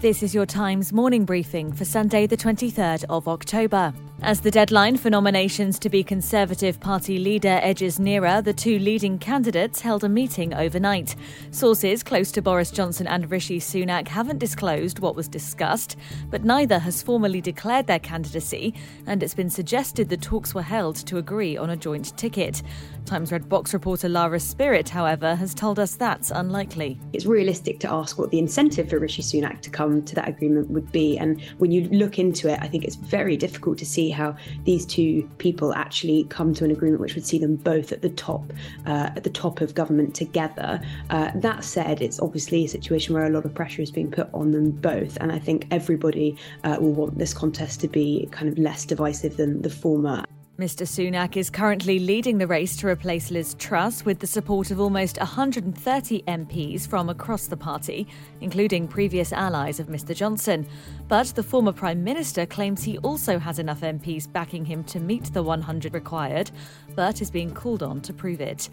This is your Times morning briefing for Sunday, the 23rd of October. As the deadline for nominations to be Conservative Party leader edges nearer, the two leading candidates held a meeting overnight. Sources close to Boris Johnson and Rishi Sunak haven't disclosed what was discussed, but neither has formally declared their candidacy, and it's been suggested the talks were held to agree on a joint ticket. Times Red Box reporter Lara Spirit, however, has told us that's unlikely. It's realistic to ask what the incentive for Rishi Sunak to come to that agreement would be. And when you look into it, I think it's very difficult to see how these two people actually come to an agreement which would see them both at the top, uh, at the top of government together. Uh, that said, it's obviously a situation where a lot of pressure is being put on them both, and I think everybody uh, will want this contest to be kind of less divisive than the former. Mr. Sunak is currently leading the race to replace Liz Truss with the support of almost 130 MPs from across the party, including previous allies of Mr. Johnson. But the former Prime Minister claims he also has enough MPs backing him to meet the 100 required, but is being called on to prove it.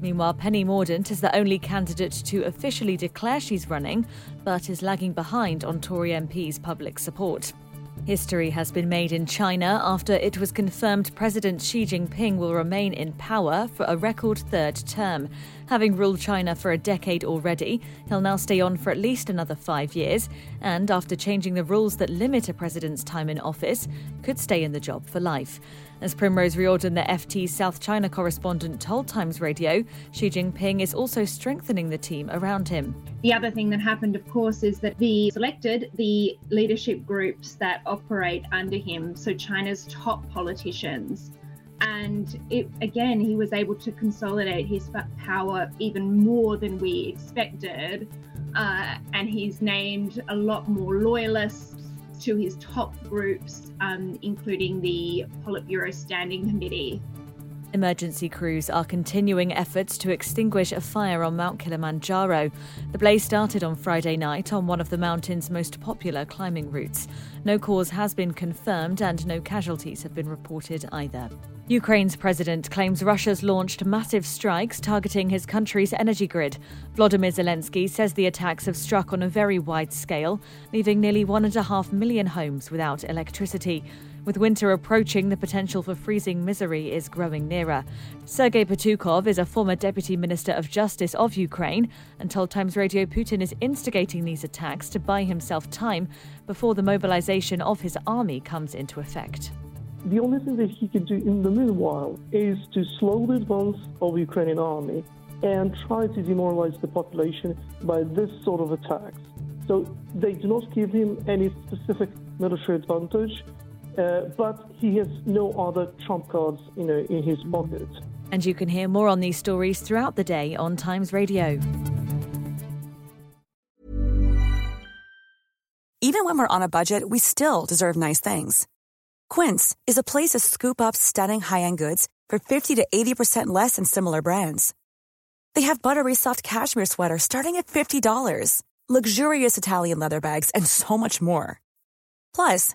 Meanwhile, Penny Mordaunt is the only candidate to officially declare she's running, but is lagging behind on Tory MPs' public support. History has been made in China after it was confirmed President Xi Jinping will remain in power for a record third term. Having ruled China for a decade already, he'll now stay on for at least another five years, and after changing the rules that limit a president's time in office, could stay in the job for life. As Primrose Riordan, the FT South China correspondent, told Times Radio, Xi Jinping is also strengthening the team around him. The other thing that happened, of course, is that he selected the leadership groups that operate under him, so China's top politicians. And it, again, he was able to consolidate his power even more than we expected. Uh, and he's named a lot more loyalists to his top groups, um, including the Politburo Standing Committee. Emergency crews are continuing efforts to extinguish a fire on Mount Kilimanjaro. The blaze started on Friday night on one of the mountain's most popular climbing routes. No cause has been confirmed and no casualties have been reported either. Ukraine's president claims Russia's launched massive strikes targeting his country's energy grid. Vladimir Zelensky says the attacks have struck on a very wide scale, leaving nearly one and a half million homes without electricity. With winter approaching, the potential for freezing misery is growing nearer. Sergei Petukhov is a former Deputy Minister of Justice of Ukraine and told Times Radio Putin is instigating these attacks to buy himself time before the mobilization of his army comes into effect. The only thing that he can do in the meanwhile is to slow the advance of the Ukrainian army and try to demoralize the population by this sort of attacks. So they do not give him any specific military advantage uh, but he has no other trump cards, you know, in his pocket. And you can hear more on these stories throughout the day on Times Radio. Even when we're on a budget, we still deserve nice things. Quince is a place to scoop up stunning high-end goods for 50 to 80% less than similar brands. They have buttery soft cashmere sweaters starting at $50, luxurious Italian leather bags, and so much more. Plus,